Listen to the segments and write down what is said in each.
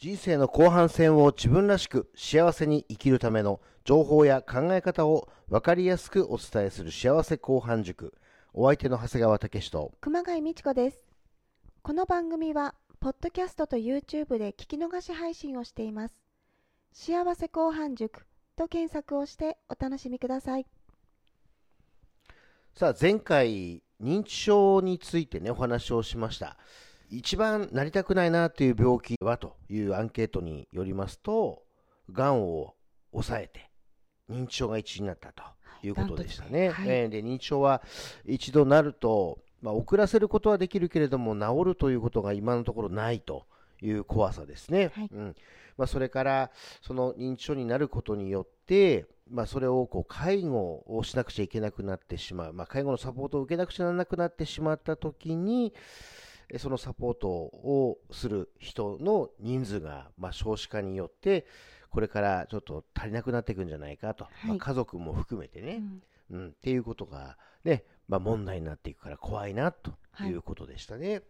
人生の後半戦を自分らしく幸せに生きるための情報や考え方を分かりやすくお伝えする幸せ後半塾。お相手の長谷川武史と熊谷美智子です。この番組は、ポッドキャストと YouTube で聞き逃し配信をしています。幸せ後半塾と検索をしてお楽しみください。さあ前回認知症についてねお話をしました。一番なりたくないなという病気はというアンケートによりますと、がんを抑えて認知症が1になったということでしたね。はい。えーで認知症は一度なると、まあ、遅らせることはできるけれども治るということが今のところないという怖さですね。はい。うん。まあ、それからその認知症になることによって、まあ、それをこう介護をしなくちゃいけなくなってしまう、まあ、介護のサポートを受けなくちゃならなくなってしまったときに、えそのサポートをする人の人数が、まあ、少子化によって、これからちょっと足りなくなっていくんじゃないかと、はい。まあ、家族も含めてね、うん。うん、っていうことが、ねまあ、問題になっていくから怖いなとはい。いうことでしたね。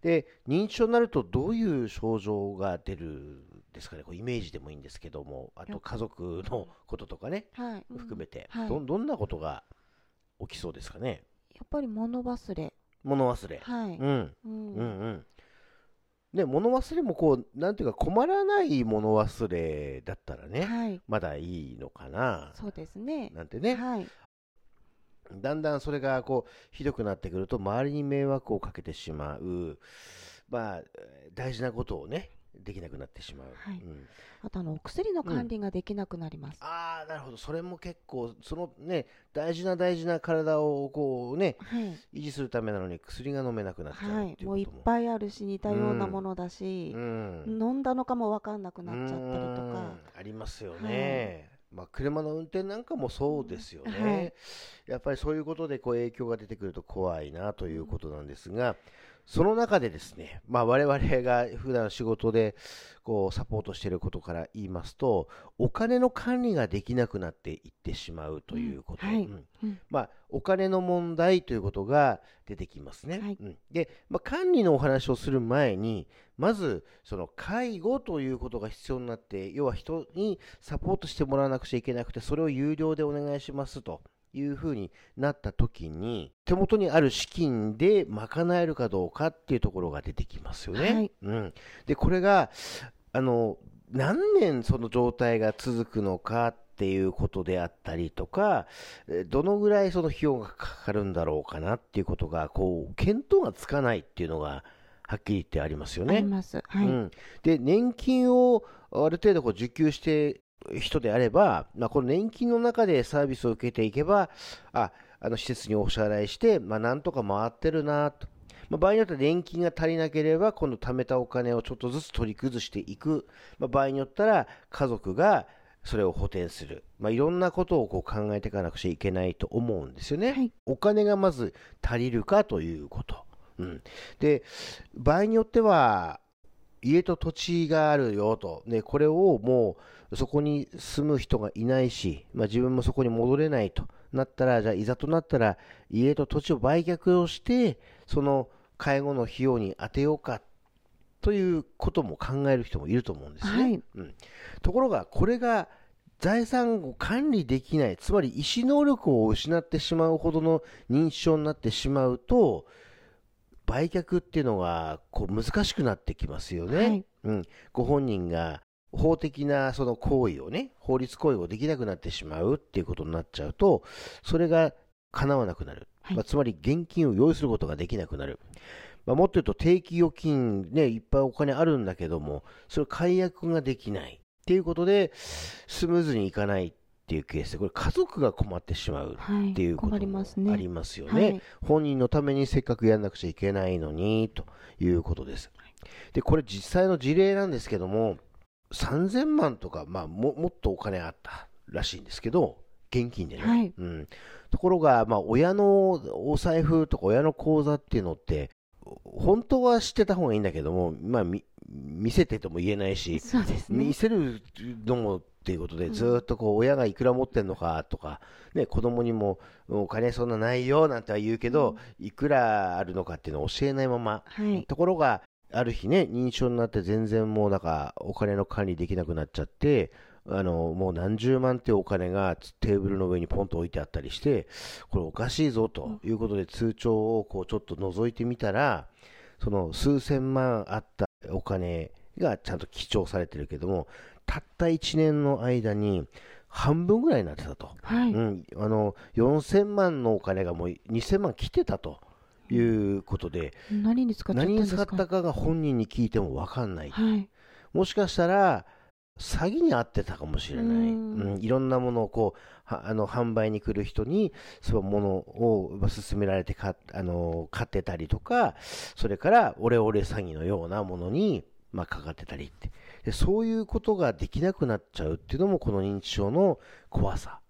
で認知症になるとどういう症状が出るんですかね？こうイメージでもいいんですけども。あと家族のこととかね、はい。含めて、はい。どんどんなことが起きそうですかね？やっぱり物忘れ。物忘れ、はい。うん、うんうんうんね物忘れもこうなんていうか困らない物忘れだったらね、はい。まだいいのかなそうですね。なんてね、はい。だんだんそれがこうひどくなってくると周りに迷惑をかけてしまう、まあ、えー大事なことをねできなくなってしまう、はい。うん。あとあの、お薬の管理ができなくなります。ああなるほど。それも結構そのね大事な大事な体をこうねはい。維持するためなのに薬が飲めなくなっちゃうはい。もういっぱいあるし、似たようなものだしう、ん。飲んだのかもわかんなくなっちゃったりとうん。か。ありますよね、まあ、車の運転なんかもそうですよね、うんはい。やっぱりそういうことでこう影響が出てくると怖いなということなんですが、その中でですね、まあ、我々が普段仕事でこうサポートしていることから言いますと、お金の管理ができなくなっていってしまうということ、うんはい。うん。うん。まあ、お金の問題ということが出てきますね。はい。うん。で、まあ、管理のお話をする前に、まず、その介護ということが必要になって、要は人にサポートしてもらわなくちゃいけなくて、それを有料でお願いしますというふうになった時に、手元にある資金で賄えるかどうかっていうところが出てきますよね。はいうん、で、これが、あの、何年その状態が続くのかっていうことであったりとか、えどのぐらいその費用がかかるんだろうかなっていうことが、こう、見当がつかないっていうのが、はっきり言ってありますよね。あります。はい。うん、で、年金をある程度こう受給して人であれば、まあ、この年金の中でサービスを受けていけば、あ、あの施設にお支払いして、まあ、なんとか回ってるなと。まあ、場合によっては年金が足りなければ、今度貯めたお金をちょっとずつ取り崩していく。まあ、場合によったら、家族がそれを補填する。まあ、いろんなことをこう考えていかなくちゃいけないと思うんですよね。はいお金がまず足りるかということ。うん。で、場合によっては、家と土地があるよと。で、これをもう、そこに住む人がいないし、まあ、自分もそこに戻れないとなったら、じゃあ、いざとなったら、家と土地を売却をして、その介護の費用に当てようか、ということも考える人もいると思うんですね。はいうん、ところが、これが財産を管理できない、つまり意思能力を失ってしまうほどの認知症になってしまうと、売却っていうのがこう難しくなってきますよね。はいうん、ご本人が法的なその行為をね、法律行為をできなくなってしまうっていうことになっちゃうと、それが叶わなくなる。はいまあ、つまり現金を用意することができなくなる。まあ、もっと言うと定期預金ね、いっぱいお金あるんだけども、それ解約ができないっていうことで、スムーズにいかないっていうケースで、これ家族が困ってしまうはい。っていうこともますね。ありますよね。はい本人のためにせっかくやんなくちゃいけないのに、ということです。で、これ実際の事例なんですけども、3000万とか、まあ、ももっとお金あったらしいんですけど、現金でね。はいうん、ところが、まあ、親のお財布とか親の口座っていうのって、本当は知ってた方がいいんだけども、まあ、み見せてとも言えないし、そうですね見。せるのもっていうことで、うんずーっとこう親がいくら持ってんのかとか、ね、子供にもお金そんなないよなんては言うけど、いくらあるのかっていうのを教えないまま、はい。ところがある日ね、認知症になって全然もうなんかお金の管理できなくなっちゃって、あの、もう何十万ってお金がテーブルの上にポンと置いてあったりして、これおかしいぞということで通帳をこうちょっと覗いてみたら、その数千万あったお金がちゃんと記帳されてるけども、たった1年の間に半分ぐらいになってたと。はい、うん、あの、4000万のお金がもう2000万来てたと。いうことで、何に使っ何に使ったかが本人に聞いても分かんない、はい、もしかしたら詐欺に遭ってたかもしれない、うん、いろんなものをこうあの販売に来る人にそのものを勧められてかあの買ってたりとかそれからオレオレ詐欺のようなものに、まあ、かかってたりって。でそういうことができなくなっちゃうっていうのもこの認知症の怖さ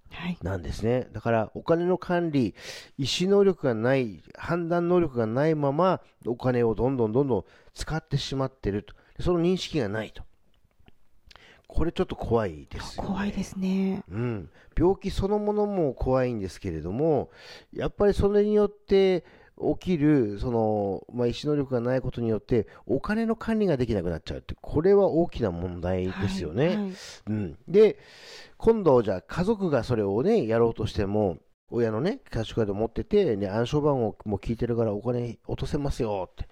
なんですね、はい、だからお金の管理、意思能力がない、判断能力がないままお金をどんどんどんどん使ってしまっていると、その認識がないと。これちょっと怖いですよ、ね、怖いですね。うん。病気そのものも怖いんですけれども、やっぱりそれによって起きる、その、まあ、意思能力がないことによって、お金の管理ができなくなっちゃうって、これは大きな問題ですよね。はいはい、うん。で、今度、じゃあ家族がそれをね、やろうとしても、親のね、キャッシュカード持ってて、ね、暗証番号も聞いてるからお金落とせますよって。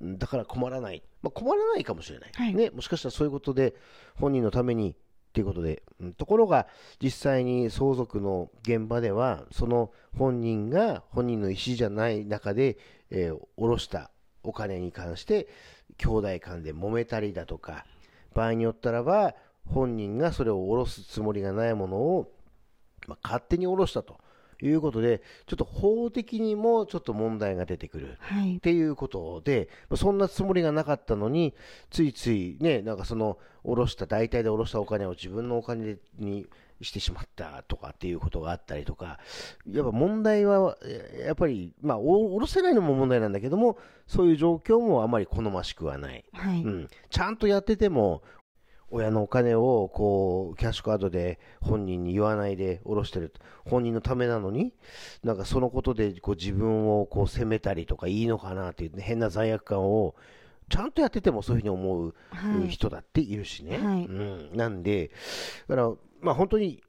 だから困らない。まあ、困らないかもしれない、はい、ね。もしかしたらそういうことで、本人のためにっていうことで、ところが、実際に相続の現場では、その本人が本人の意思じゃない中で、えー、下ろしたお金に関して、兄弟間で揉めたりだとか、場合によったらば、本人がそれを下ろすつもりがないものを、まあ、勝手に下ろしたと。いうことで、ちょっと法的にもちょっと問題が出てくるっていうことで、はい、そんなつもりがなかったのに、ついついね、なんかその、下ろした、大体で下ろしたお金を自分のお金にしてしまったとかっていうことがあったりとか、やっぱ問題は、やっぱり、まあ、下ろせないのも問題なんだけども、そういう状況もあまり好ましくはない。はい、うん。ちゃんとやってても、親のお金をこうキャッシュカードで本人に言わないで下ろしてる。本人のためなのになんかそのことでこう自分をこう責めたりとかいいのかなっていう、ね、変な罪悪感をちゃんとやっててもそういうふうに思う人だっているしね、はい、うん、なんでだからまあ本当に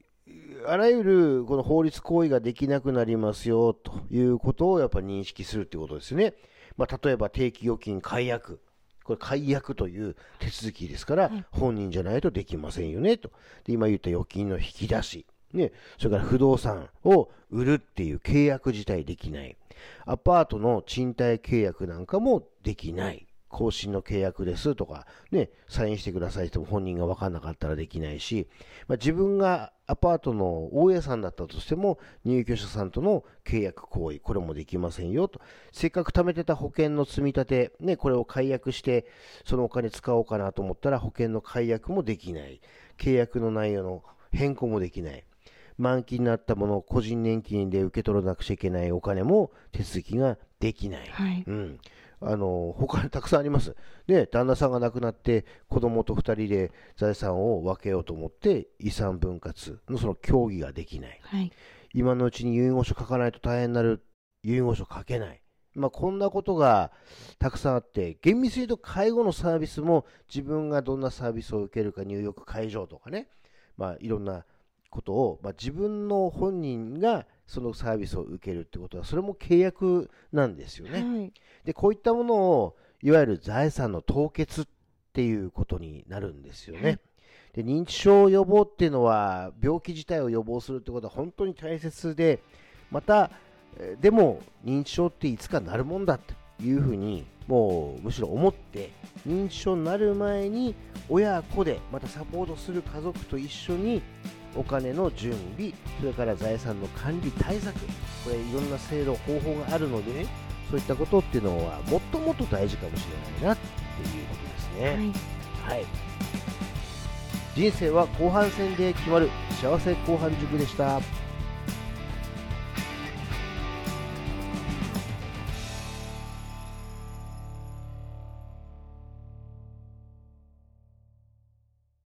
あらゆるこの法律行為ができなくなりますよということをやっぱ認識するっていうことですね。まあ、例えば定期預金解約。これ解約という手続きですから、本人じゃないとできませんよね、と。で、今言った預金の引き出し。ね、それから不動産を売るっていう契約自体できない。アパートの賃貸契約なんかもできない。更新の契約ですとか、ね、サインしてくださいっても本人が分かんなかったらできないし、まあ、自分がアパートの大家さんだったとしても、入居者さんとの契約行為、これもできませんよと。せっかく貯めてた保険の積み立て、ね、これを解約して、そのお金使おうかなと思ったら保険の解約もできない。契約の内容の変更もできない。満期になったものを個人年金で受け取らなくちゃいけないお金も手続きができない。はい、うん。あの、他にたくさんあります。で、旦那さんが亡くなって、子供と二人で財産を分けようと思って、遺産分割のその協議ができない。はい、今のうちに遺言書書かないと大変になる。遺言書書けない。まあ、こんなことがたくさんあって、厳密に言うと介護のサービスも自分がどんなサービスを受けるか入浴解除とかね、まあ、いろんなことを、まあ、自分の本人がそのサービスを受けるってことは、それも契約なんですよね。はい、で、こういったものを、いわゆる財産の凍結っていうことになるんですよね。はい、で認知症予防っていうのは、病気自体を予防するってことは本当に大切で、また、でも認知症っていつかなるもんだというふうに、もうむしろ思って、認知症になる前に親子でまたサポートする家族と一緒にお金の準備、それから財産の管理対策、これいろんな制度、方法があるのでね、そういったことっていうのはもっともっと大事かもしれないなっていうことですね。はい、はい、人生は後半戦で決まる幸せ後半塾でした。